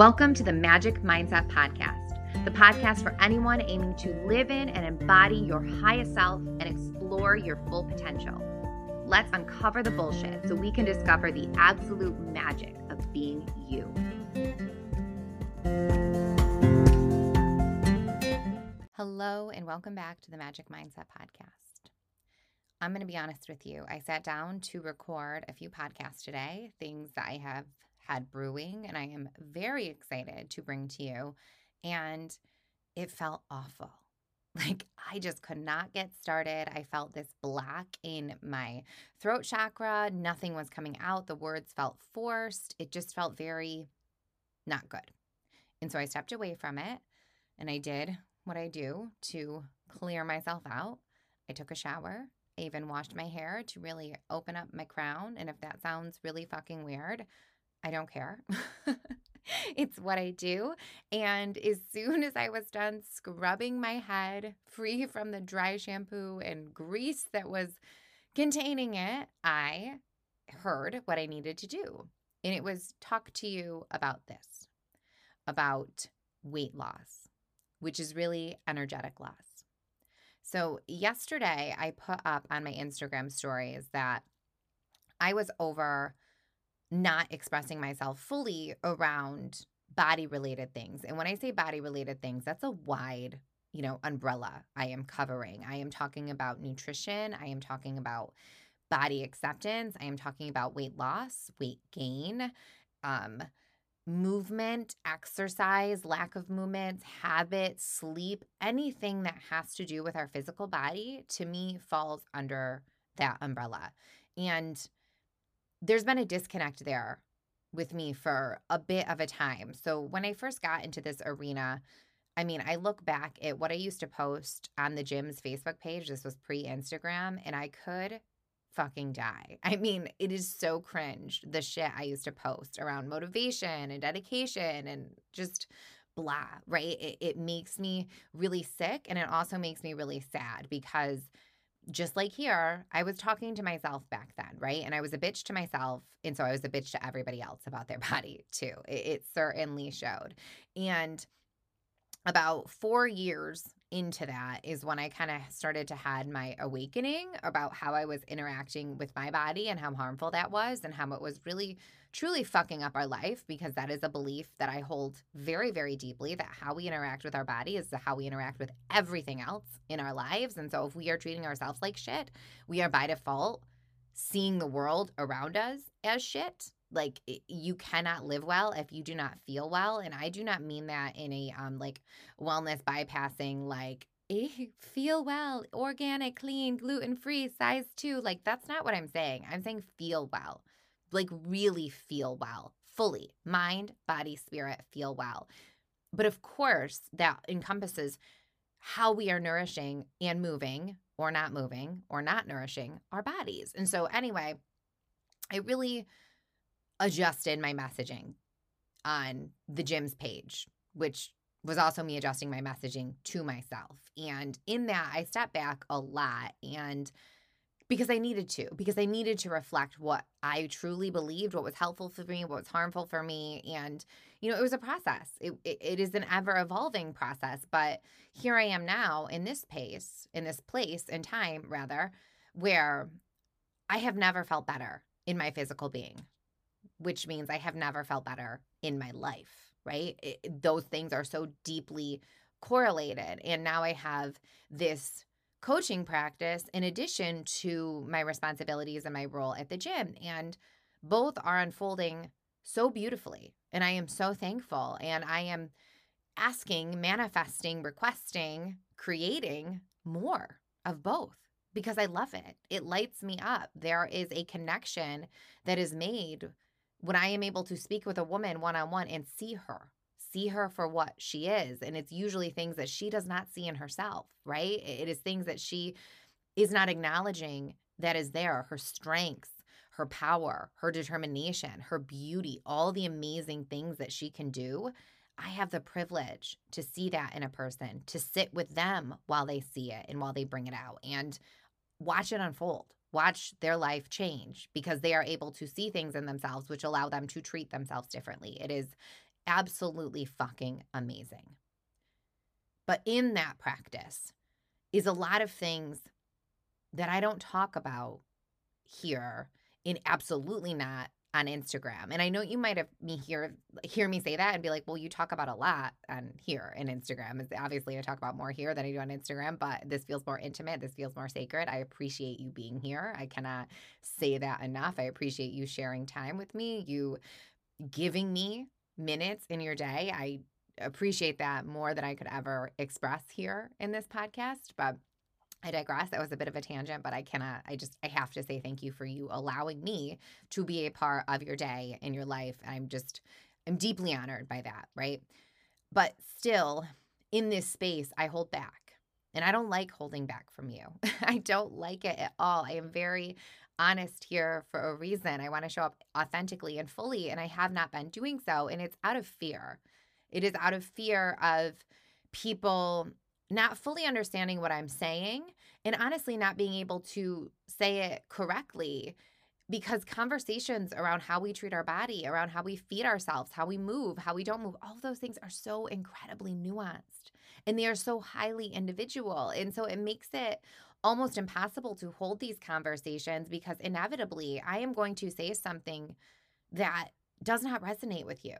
Welcome to the Magic Mindset Podcast, the podcast for anyone aiming to live in and embody your highest self and explore your full potential. Let's uncover the bullshit so we can discover the absolute magic of being you. Hello, and welcome back to the Magic Mindset Podcast. I'm going to be honest with you. I sat down to record a few podcasts today, things that I have had brewing, and I am very excited to bring to you. And it felt awful. Like, I just could not get started. I felt this black in my throat chakra. Nothing was coming out. The words felt forced. It just felt very not good. And so I stepped away from it and I did what I do to clear myself out. I took a shower. I even washed my hair to really open up my crown. And if that sounds really fucking weird, I don't care. it's what I do. And as soon as I was done scrubbing my head free from the dry shampoo and grease that was containing it, I heard what I needed to do. And it was talk to you about this about weight loss, which is really energetic loss. So, yesterday I put up on my Instagram stories that I was over not expressing myself fully around body related things. And when I say body related things, that's a wide, you know, umbrella I am covering. I am talking about nutrition, I am talking about body acceptance, I am talking about weight loss, weight gain, um movement, exercise, lack of movement, habit, sleep, anything that has to do with our physical body to me falls under that umbrella. And there's been a disconnect there with me for a bit of a time. So when I first got into this arena, I mean, I look back at what I used to post on the gym's Facebook page. This was pre Instagram, and I could fucking die. I mean, it is so cringe the shit I used to post around motivation and dedication and just blah, right? It, it makes me really sick and it also makes me really sad because just like here, I was talking to myself back then, right? And I was a bitch to myself. And so I was a bitch to everybody else about their body too. It, it certainly showed. And about four years into that is when I kind of started to had my awakening about how I was interacting with my body and how harmful that was and how it was really truly fucking up our life because that is a belief that I hold very very deeply that how we interact with our body is how we interact with everything else in our lives. And so if we are treating ourselves like shit, we are by default seeing the world around us as shit like you cannot live well if you do not feel well and i do not mean that in a um like wellness bypassing like feel well organic clean gluten free size 2 like that's not what i'm saying. I'm saying feel well like really feel well fully. Mind body spirit feel well. But of course that encompasses how we are nourishing and moving or not moving or not nourishing our bodies. And so anyway i really adjusted my messaging on the gym's page, which was also me adjusting my messaging to myself. And in that, I stepped back a lot and because I needed to, because I needed to reflect what I truly believed, what was helpful for me, what was harmful for me. And, you know, it was a process. It, it, it is an ever evolving process. But here I am now in this pace, in this place and time, rather, where I have never felt better in my physical being which means I have never felt better in my life, right? It, those things are so deeply correlated. And now I have this coaching practice in addition to my responsibilities and my role at the gym. And both are unfolding so beautifully. And I am so thankful. And I am asking, manifesting, requesting, creating more of both because I love it. It lights me up. There is a connection that is made when I am able to speak with a woman one on one and see her, see her for what she is. And it's usually things that she does not see in herself, right? It is things that she is not acknowledging that is there her strengths, her power, her determination, her beauty, all the amazing things that she can do. I have the privilege to see that in a person, to sit with them while they see it and while they bring it out and watch it unfold watch their life change because they are able to see things in themselves which allow them to treat themselves differently. It is absolutely fucking amazing. But in that practice is a lot of things that I don't talk about here and absolutely not on Instagram. And I know you might have me hear hear me say that and be like, well, you talk about a lot on here in Instagram. Obviously, I talk about more here than I do on Instagram, but this feels more intimate. This feels more sacred. I appreciate you being here. I cannot say that enough. I appreciate you sharing time with me, you giving me minutes in your day. I appreciate that more than I could ever express here in this podcast. But I digress. That was a bit of a tangent, but I cannot, I just, I have to say thank you for you allowing me to be a part of your day and your life. I'm just, I'm deeply honored by that, right? But still, in this space, I hold back. And I don't like holding back from you. I don't like it at all. I am very honest here for a reason. I want to show up authentically and fully, and I have not been doing so. And it's out of fear. It is out of fear of people not fully understanding what I'm saying and honestly not being able to say it correctly because conversations around how we treat our body, around how we feed ourselves, how we move, how we don't move, all those things are so incredibly nuanced and they are so highly individual. And so it makes it almost impossible to hold these conversations because inevitably I am going to say something that does not resonate with you.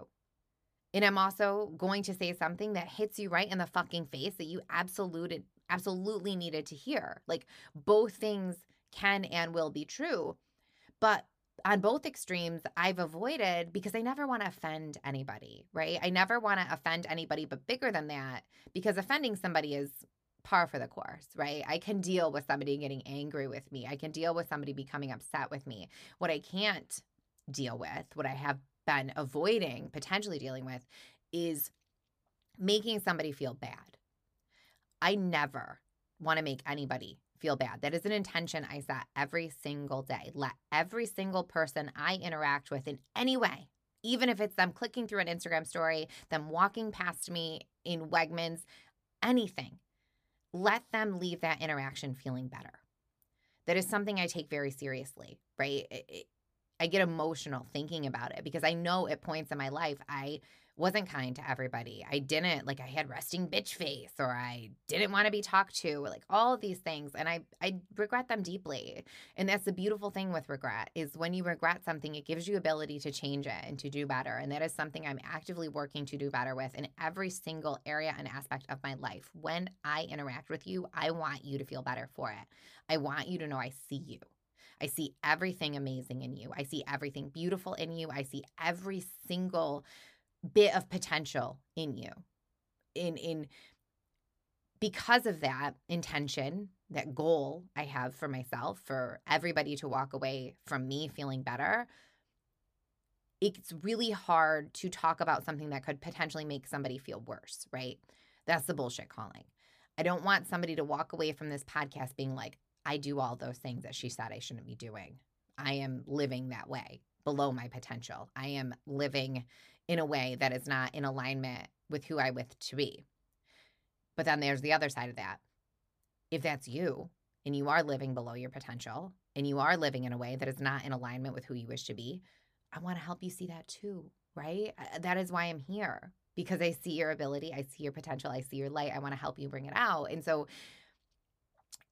And I'm also going to say something that hits you right in the fucking face that you absolutely absolutely needed to hear. Like both things can and will be true. But on both extremes, I've avoided because I never want to offend anybody, right? I never want to offend anybody, but bigger than that, because offending somebody is par for the course, right? I can deal with somebody getting angry with me. I can deal with somebody becoming upset with me. What I can't deal with, what I have been avoiding, potentially dealing with, is making somebody feel bad. I never want to make anybody feel bad. That is an intention I set every single day. Let every single person I interact with in any way, even if it's them clicking through an Instagram story, them walking past me in Wegmans, anything, let them leave that interaction feeling better. That is something I take very seriously, right? It, I get emotional thinking about it because I know at points in my life I wasn't kind to everybody. I didn't like I had resting bitch face or I didn't want to be talked to, or like all of these things and I I regret them deeply. And that's the beautiful thing with regret is when you regret something it gives you ability to change it and to do better. And that is something I'm actively working to do better with in every single area and aspect of my life. When I interact with you, I want you to feel better for it. I want you to know I see you. I see everything amazing in you. I see everything beautiful in you. I see every single bit of potential in you. In in because of that intention, that goal I have for myself, for everybody to walk away from me feeling better, it's really hard to talk about something that could potentially make somebody feel worse, right? That's the bullshit calling. I don't want somebody to walk away from this podcast being like, I do all those things that she said I shouldn't be doing. I am living that way below my potential. I am living in a way that is not in alignment with who I with to be. But then there's the other side of that. If that's you and you are living below your potential and you are living in a way that is not in alignment with who you wish to be, I want to help you see that too, right? Uh, that is why I'm here because I see your ability, I see your potential, I see your light. I want to help you bring it out. And so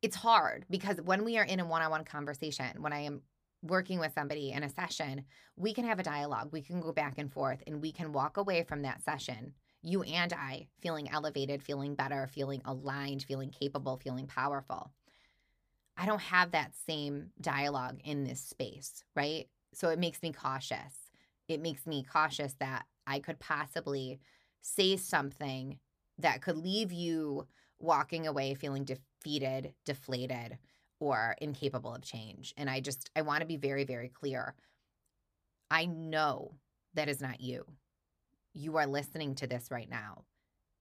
it's hard because when we are in a one on one conversation, when I am working with somebody in a session, we can have a dialogue. We can go back and forth and we can walk away from that session, you and I, feeling elevated, feeling better, feeling aligned, feeling capable, feeling powerful. I don't have that same dialogue in this space, right? So it makes me cautious. It makes me cautious that I could possibly say something that could leave you walking away feeling defeated, deflated, or incapable of change. And I just, I want to be very, very clear. I know that is not you. You are listening to this right now.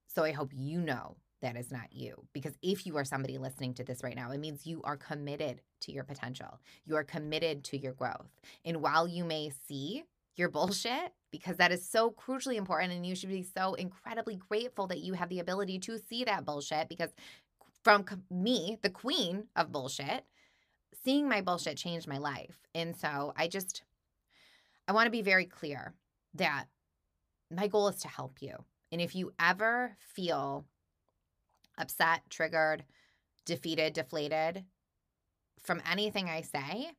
So I hope you know that is not you. Because if you are somebody listening to this right now, it means you are committed to your potential. You are committed to your growth. And while you may see your bullshit, because that is so crucially important, and you should be so incredibly grateful that you have the ability to see that bullshit because from me, the queen of bullshit, seeing my bullshit changed my life. And so I just, I want to be very clear that my goal is to help you. And if you ever feel upset, triggered, defeated, deflated from anything I say,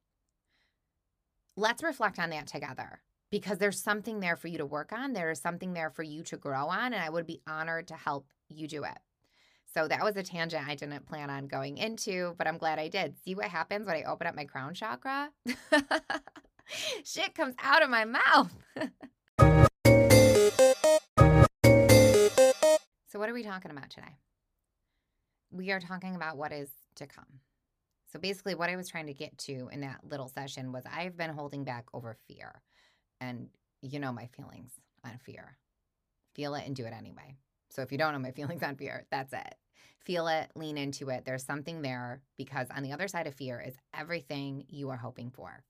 let's reflect on that together because there's something there for you to work on. There is something there for you to grow on, and I would be honored to help you do it. So that was a tangent I didn't plan on going into, but I'm glad I did. See what happens when I open up my crown chakra? Shit comes out of my mouth. so, what are we talking about today? We are talking about what is to come. So, basically, what I was trying to get to in that little session was I've been holding back over fear. And you know my feelings on fear. Feel it and do it anyway. So if you don't know my feelings on fear, that's it. Feel it, lean into it. There's something there because on the other side of fear is everything you are hoping for.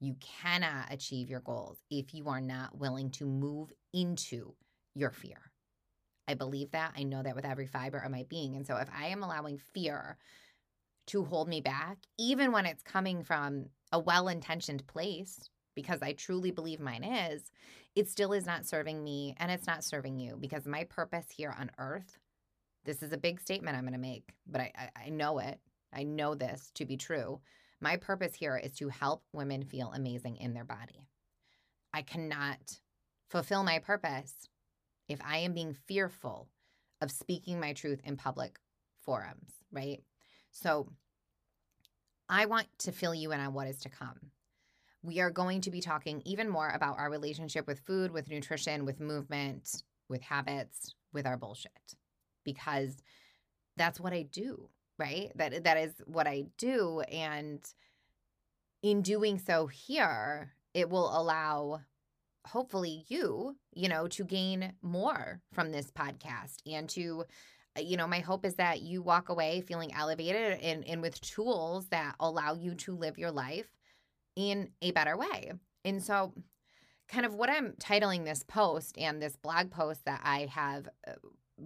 You cannot achieve your goals if you are not willing to move into your fear. I believe that. I know that with every fiber of my being. And so if I am allowing fear to hold me back, even when it's coming from a well intentioned place, because I truly believe mine is, it still is not serving me and it's not serving you because my purpose here on earth, this is a big statement I'm going to make, but I, I, I know it. I know this to be true. My purpose here is to help women feel amazing in their body. I cannot fulfill my purpose if I am being fearful of speaking my truth in public forums, right? So I want to fill you in on what is to come we are going to be talking even more about our relationship with food, with nutrition, with movement, with habits, with our bullshit. Because that's what I do, right? That that is what I do and in doing so here, it will allow hopefully you, you know, to gain more from this podcast and to you know, my hope is that you walk away feeling elevated and, and with tools that allow you to live your life in a better way. And so, kind of what I'm titling this post and this blog post that I have uh,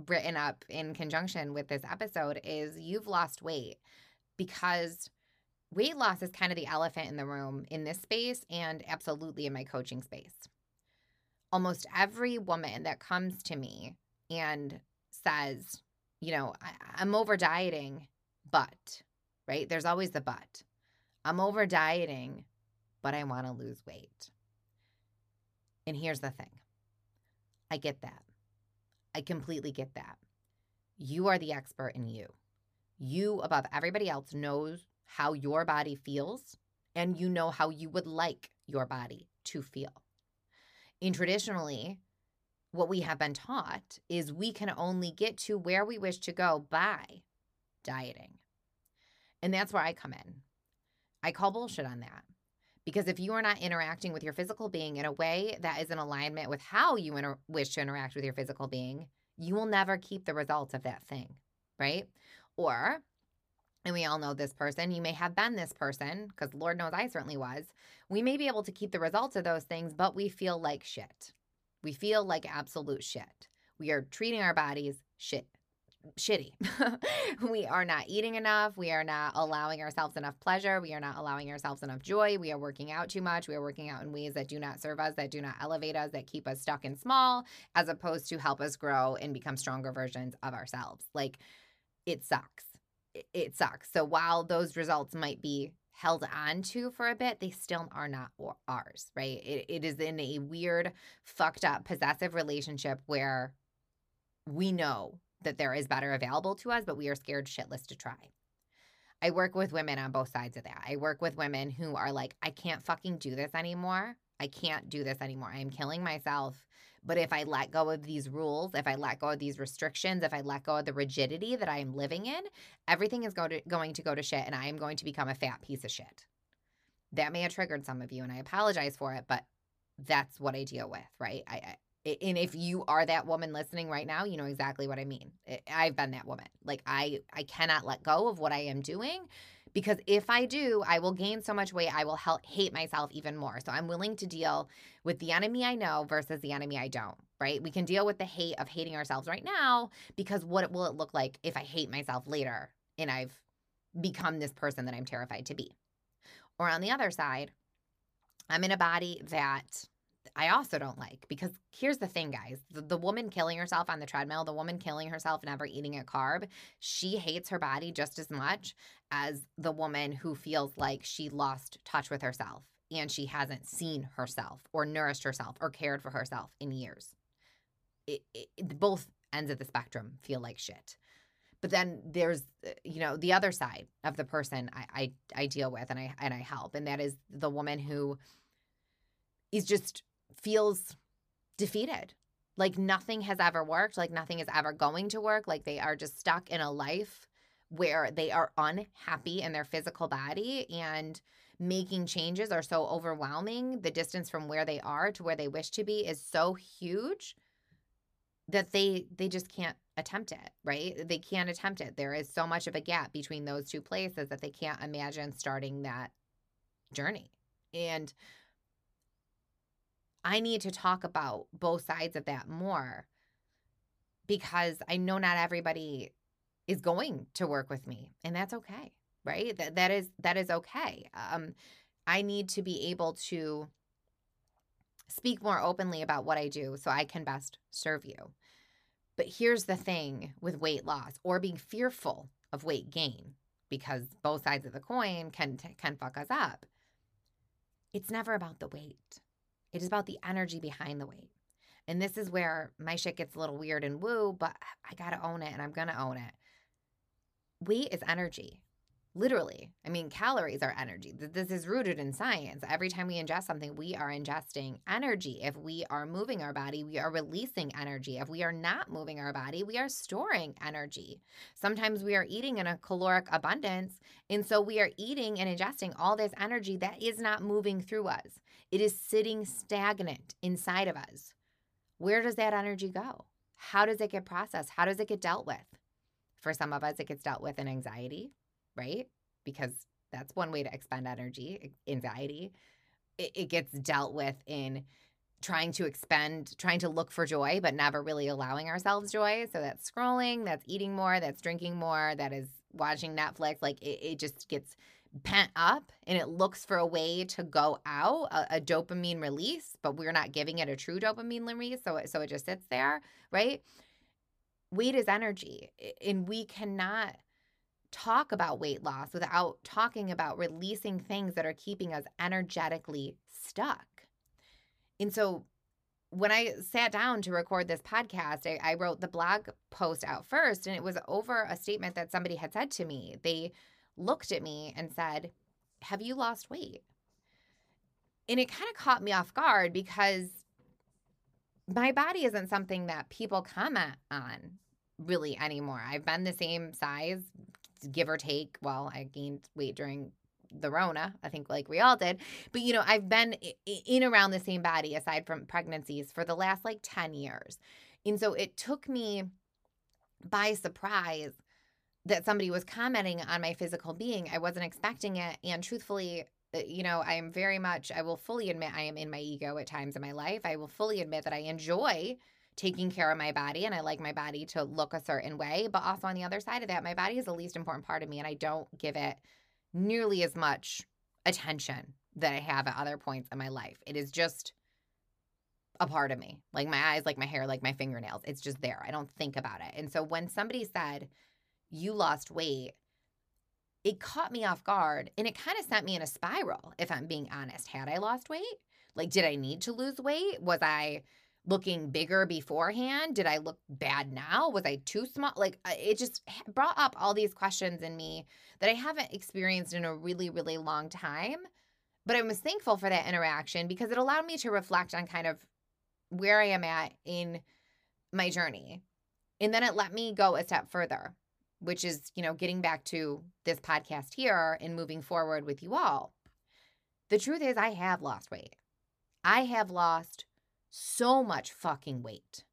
written up in conjunction with this episode is You've Lost Weight because weight loss is kind of the elephant in the room in this space and absolutely in my coaching space. Almost every woman that comes to me and says, you know, I, am over dieting, but, right? There's always the but. I'm over dieting, but I want to lose weight. And here's the thing I get that. I completely get that. You are the expert in you. You, above everybody else, knows how your body feels, and you know how you would like your body to feel. And traditionally, what we have been taught is we can only get to where we wish to go by dieting. And that's where I come in. I call bullshit on that. Because if you are not interacting with your physical being in a way that is in alignment with how you inter- wish to interact with your physical being, you will never keep the results of that thing, right? Or, and we all know this person, you may have been this person, because Lord knows I certainly was. We may be able to keep the results of those things, but we feel like shit. We feel like absolute shit. We are treating our bodies shit shitty. we are not eating enough. We are not allowing ourselves enough pleasure. We are not allowing ourselves enough joy. We are working out too much. We are working out in ways that do not serve us, that do not elevate us, that keep us stuck and small, as opposed to help us grow and become stronger versions of ourselves. Like it sucks. It, sucks. So while those results might be held on to for a bit, they still are not ours, right? It, it is in a weird, fucked up, possessive relationship where we know that there is better available to us, but we are scared shitless to try. I work with women on both sides of that. I work with women who are like, I can't fucking do this anymore. I can't do this anymore. I am killing myself. But if I let go of these rules, if I let go of these restrictions, if I let go of the rigidity that I am living in, everything is going to, going to go to shit and I am going to become a fat piece of shit. That may have triggered some of you and I apologize for it, but that's what I deal with, right? I, and if you are that woman listening right now you know exactly what i mean. I've been that woman. Like i i cannot let go of what i am doing because if i do i will gain so much weight i will help hate myself even more. So i'm willing to deal with the enemy i know versus the enemy i don't right? We can deal with the hate of hating ourselves right now because what will it look like if i hate myself later and i've become this person that i'm terrified to be? Or on the other side i'm in a body that I also don't like because here's the thing, guys the, the, woman killing herself on the treadmill, the woman killing herself never eating a carb, she hates her body just as much as the woman who feels like she lost touch with herself and she hasn't seen herself or nourished herself or cared for herself in years. It, it, both ends of the spectrum feel like shit. But then there's, uh, you know, the other side of the person I, I, I deal with and I and I help, and that is the woman who is just feels defeated. Like nothing has ever worked, like nothing is ever going to work, like they are just stuck in a life where they are unhappy in their physical body and making changes are so overwhelming. The distance from where they are to where they wish to be is so huge that they they just can't attempt it, right? They can't attempt it. There is so much of a gap between those two places that they can't imagine starting that journey. And I need to talk about both sides of that more because I know not everybody is going to work with me and that's okay, right? That that is that is okay. Um I need to be able to speak more openly about what I do so I can best serve you. But here's the thing with weight loss or being fearful of weight gain because both sides of the coin can can fuck us up. It's never about the weight. It is about the energy behind the weight. And this is where my shit gets a little weird and woo, but I got to own it and I'm to own it. Weight is energy. Literally. I mean, calories are energy. This is rooted in science. Every time we ingest something, we are ingesting energy. If we are moving our body, we are releasing energy. If we are not moving our body, we are storing energy. Sometimes we are eating in a caloric abundance. And so we are eating and ingesting all this energy that is not moving through us, it is sitting stagnant inside of us. Where does that energy go? How does it get processed? How does it get dealt with? For some of us, it gets dealt with in anxiety right? Because that's one way to expend energy, anxiety. It, it gets dealt with in trying to expend, trying to look for joy, but never really allowing ourselves joy. So that's scrolling, that's eating more, that's drinking more, that is watching Netflix. Like it, it just gets pent up and it looks for a way to go out, a, a, dopamine release, but we're not giving it a true dopamine release. So, so it just sits there, right? Weight is energy, and we cannot talk about weight loss without talking about releasing things that are keeping us energetically stuck. And so when I sat down to record this podcast, I, I, wrote the blog post out first, and it was over a statement that somebody had said to me. They looked at me and said, Have you lost weight? And it kind of caught me off guard because my body isn't something that people comment on really anymore. I've been the same size give or take. Well, I gained weight during the Rona, I think like we all did. But, you know, I've been in around the same body aside from pregnancies for the last like 10 years. And so it took me by surprise that somebody was commenting on my physical being. I wasn't expecting it. And truthfully, uh, you know, I am very much, I will fully admit I am in my ego at times in my life. I will fully admit that I enjoy taking care of my body and I like my body to look a certain way. But also on the other side of that, my body is the least important part of me and I don't give it nearly as much attention that I have at other points in my life. It is just a part of me, like my eyes, like my hair, like my fingernails. It's just there. I don't think about it. And so when somebody said, You lost weight, it caught me off guard and it kind of sent me in a spiral, if I'm being honest. Had I lost weight? Like, did I need to lose weight? Was I looking bigger beforehand? Did I look bad now? Was I too small? Like it just brought up all these questions in me that I haven't experienced in a really, really long time. But I was thankful for that interaction because it allowed me to reflect on kind of where I am at in my journey. And then it let me go a step further, which is, you know, getting back to this podcast here and moving forward with you all. The truth is, I have lost weight. I have lost so much fucking weight,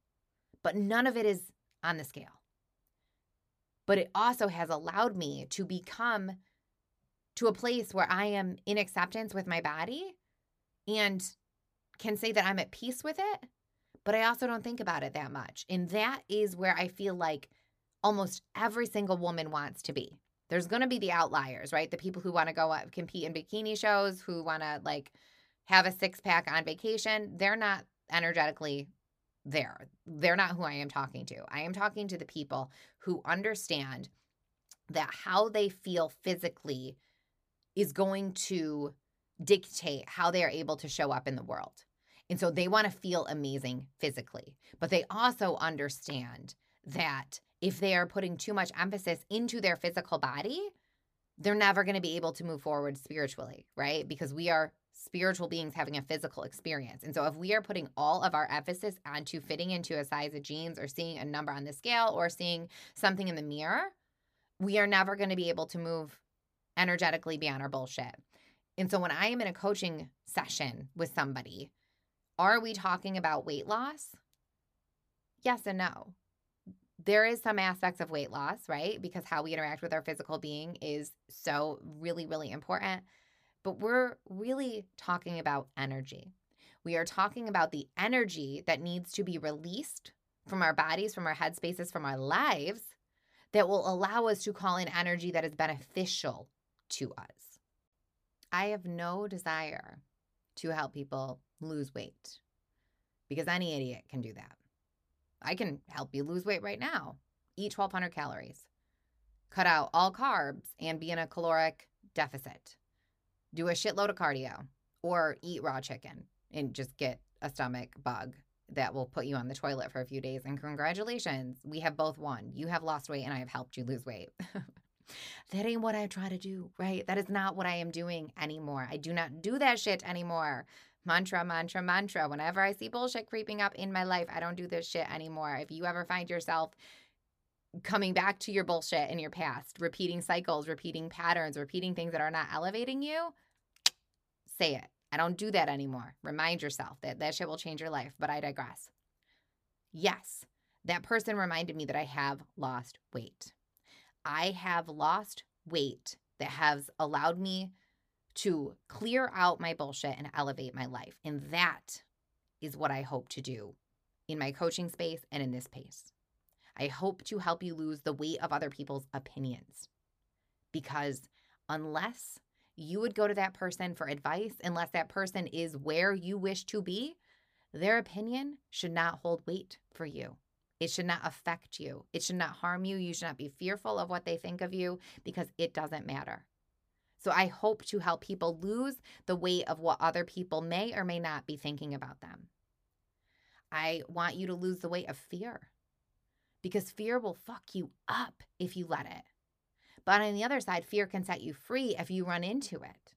but none of it is on the scale. But it also has allowed me to become to a place where I am in acceptance with my body and can say that I'm at peace with it, but I also don't think about it that much. And that is where I feel like almost every single woman wants to be. There's going to be the outliers, right? The people who want to go up, compete in bikini shows, who want to like have a six pack on vacation, they're not energetically there. They're not who I am talking to. I am talking to the people who understand that how they feel physically is going to dictate how they are able to show up in the world. And so they want to feel amazing physically, but they also understand that if they are putting too much emphasis into their physical body, they're never going to be able to move forward spiritually, right? Because we are spiritual beings having a physical experience. And so if we are putting all of our emphasis onto fitting into a size of jeans or seeing a number on the scale or seeing something in the mirror, we are never going to be able to move energetically beyond our bullshit. And so when I am in a coaching session with somebody, are we talking about weight loss? Yes and no. There is some aspects of weight loss, right? Because how we interact with our physical being is so really, really important. But we're really talking about energy. We are talking about the energy that needs to be released from our bodies, from our headspaces, from our lives that will allow us to call in energy that is beneficial to us. I have no desire to help people lose weight because any idiot can do that. I can help you lose weight right now. Eat 1200 calories. Cut out all carbs and be in a caloric deficit. Do a shitload of cardio or eat raw chicken and just get a stomach bug that will put you on the toilet for a few days. And congratulations, we have both won. You have lost weight and I have helped you lose weight. that ain't what I try to do, right? That is not what I am doing anymore. I do not do that shit anymore. Mantra, mantra, mantra. Whenever I see bullshit creeping up in my life, I don't do this shit anymore. If you ever find yourself coming back to your bullshit in your past, repeating cycles, repeating patterns, repeating things that are not elevating you, say it. I don't do that anymore. Remind yourself that that shit will change your life, but I digress. Yes, that person reminded me that I have lost weight. I have lost weight that has allowed me to clear out my bullshit and elevate my life. And that is what I hope to do in my coaching space and in this space. I hope to help you lose the weight of other people's opinions. Because unless you would go to that person for advice, unless that person is where you wish to be, their opinion should not hold weight for you. It should not affect you. It should not harm you. You should not be fearful of what they think of you because it doesn't matter. So I hope to help people lose the weight of what other people may or may not be thinking about them. I want you to lose the weight of fear because fear will fuck you up if you let it. But on the other side, fear can set you free if you run into it.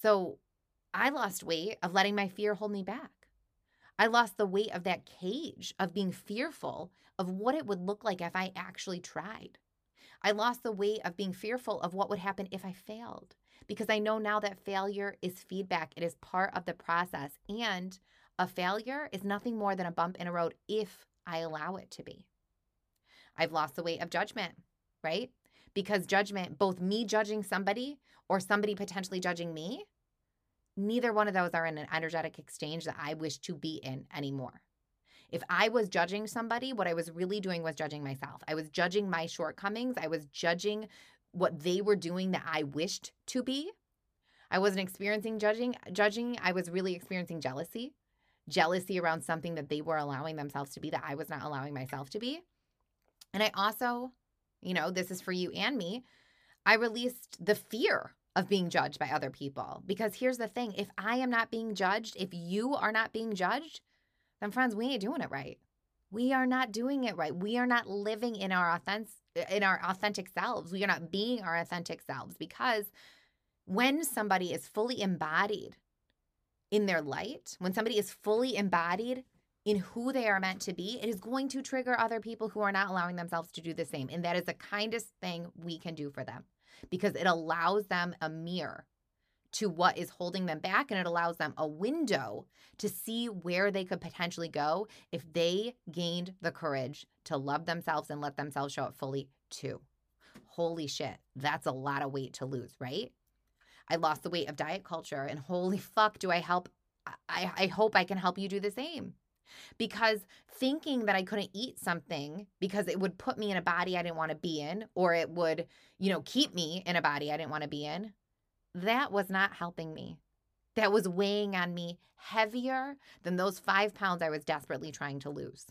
So I lost weight of letting my fear hold me back. I lost the weight of that cage of being fearful of what it would look like if I actually tried. I lost the weight of being fearful of what would happen if I failed because I know now that failure is feedback. It is part of the process. And a failure is nothing more than a bump in a road if I allow it to be. I've lost the weight of judgment, right? Because judgment, both me judging somebody or somebody potentially judging me, neither one of those are in an energetic exchange that I wish to be in anymore. If I was judging somebody, what I was really doing was judging myself. I was judging my shortcomings. I was judging what they were doing that I wished to be. I wasn't experiencing judging, judging. I was really experiencing jealousy. Jealousy around something that they were allowing themselves to be that I was not allowing myself to be. And I also, you know, this is for you and me. I released the fear of being judged by other people. Because here's the thing if I am not being judged, if you are not being judged, then friends, we ain't doing it right. We are not doing it right. We are not living in our authentic in our authentic selves. We are not being our authentic selves because when somebody is fully embodied in their light, when somebody is fully embodied in who they are meant to be, it is going to trigger other people who are not allowing themselves to do the same. And that is the kindest thing we can do for them because it allows them a mirror to what is holding them back and it allows them a window to see where they could potentially go if they gained the courage to love themselves and let themselves show up fully too. Holy shit, that's a lot of weight to lose, right? I lost the weight of diet culture and holy fuck, do I help? I, I hope I can help you do the same. Because thinking that I couldn't eat something because it would put me in a body I didn't want to be in, or it would, you know, keep me in a body I didn't want to be in, that was not helping me. that was weighing on me heavier than those five pounds I was desperately trying to lose.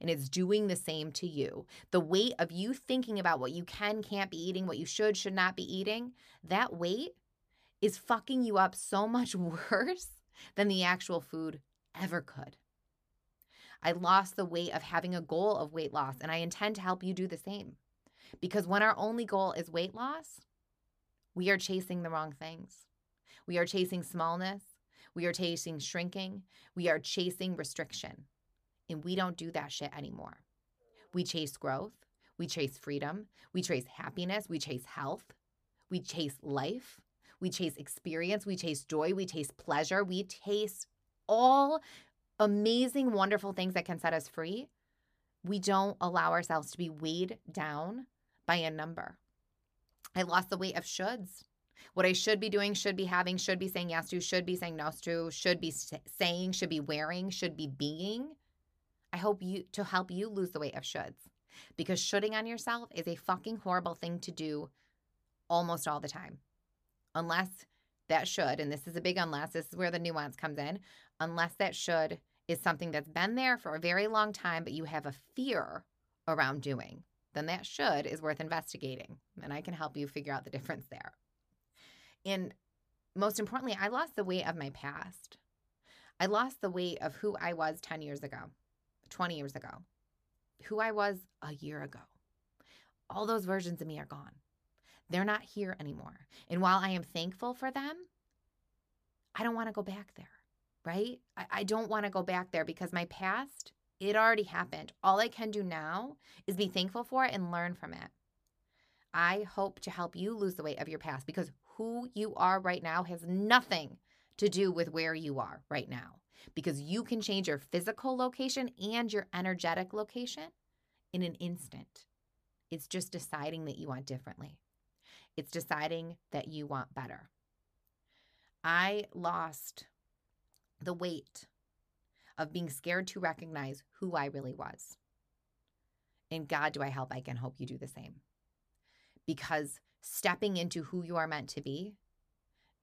And it's doing the same to you. The weight of you thinking about what you can, can't be eating, what you should, should not be eating, that weight is fucking you up so much worse than the actual food ever could. I lost the weight of having a goal of weight loss, and I intend to help you do the same. Because when our only goal is weight loss, we are chasing the wrong things. We are chasing smallness. We are chasing shrinking. We are chasing restriction. And we don't do that shit anymore. We chase growth. We chase freedom. We chase happiness. We chase health. We chase life. We chase experience. We chase joy. We chase pleasure. We chase all amazing, wonderful things that can set us free. We don't allow ourselves to be weighed down by a number. I lost the weight of shoulds. What I should be doing, should be having, should be saying yes to, should be saying no to, should be saying, should be wearing, should be being. I hope you to help you lose the weight of shoulds because shoulding on yourself is a fucking horrible thing to do almost all the time. Unless that should, and this is a big unless, this is where the nuance comes in, unless that should is something that's been there for a very long time, but you have a fear around doing, then that should is worth investigating. And I can help you figure out the difference there. And most importantly, I lost the weight of my past. I lost the weight of who I was 10 years ago, 20 years ago, who I was a year ago. All those versions of me are gone. They're not here anymore. And while I am thankful for them, I don't want to go back there, right? I, I don't want to go back there because my past, it already happened. All I can do now is be thankful for it and learn from it. I hope to help you lose the weight of your past because who you are right now has nothing to do with where you are right now because you can change your physical location and your energetic location in an instant. It's just deciding that you want differently. It's deciding that you want better. I lost the weight of being scared to recognize who I really was. And God, do I help? I can hope you do the same. Because stepping into who you are meant to be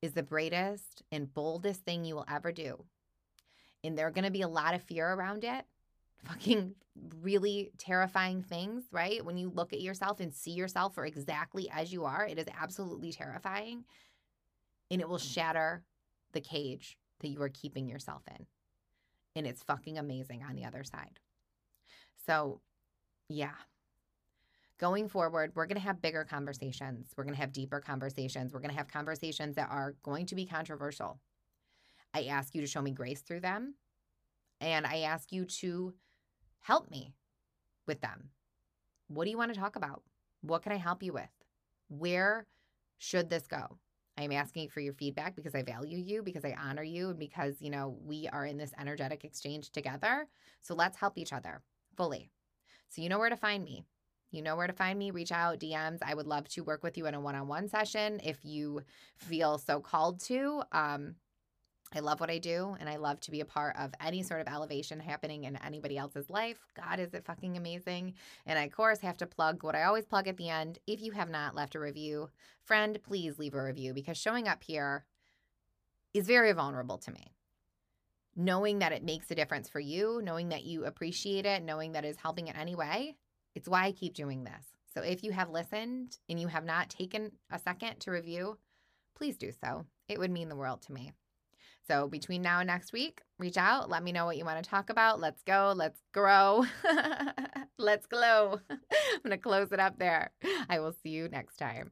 is the greatest and boldest thing you will ever do. And there are going to be a lot of fear around it. Fucking really terrifying things, right? When you look at yourself and see yourself for exactly as you are, it is absolutely terrifying. And it will shatter the cage that you are keeping yourself in. And it's fucking amazing on the other side. So, yeah, going forward, we're going to have bigger conversations. We're going to have deeper conversations. We're going to have conversations that are going to be controversial. I ask you to show me grace through them. And I ask you to help me with them. What do you want to talk about? What can I help you with? Where should this go? I'm asking for your feedback because I value you, because I honor you, and because, you know, we are in this energetic exchange together. So let's help each other fully. So you know where to find me. You know where to find me. Reach out, DMs. I would love to work with you in a one on one session if you feel so called to. Um, I love what I do and I love to be a part of any sort of elevation happening in anybody else's life. God, is it fucking amazing? And I, of course, have to plug what I always plug at the end. If you have not left a review, friend, please leave a review because showing up here is very vulnerable to me. Knowing that it makes a difference for you, knowing that you appreciate it, knowing that it's helping in any way, it's why I keep doing this. So if you have listened and you have not taken a second to review, please do so. It would mean the world to me. So between now and next week, reach out. Let me know what you want to talk about. Let's go. Let's grow. let's glow. I'm going to close it up there. I will see you next time.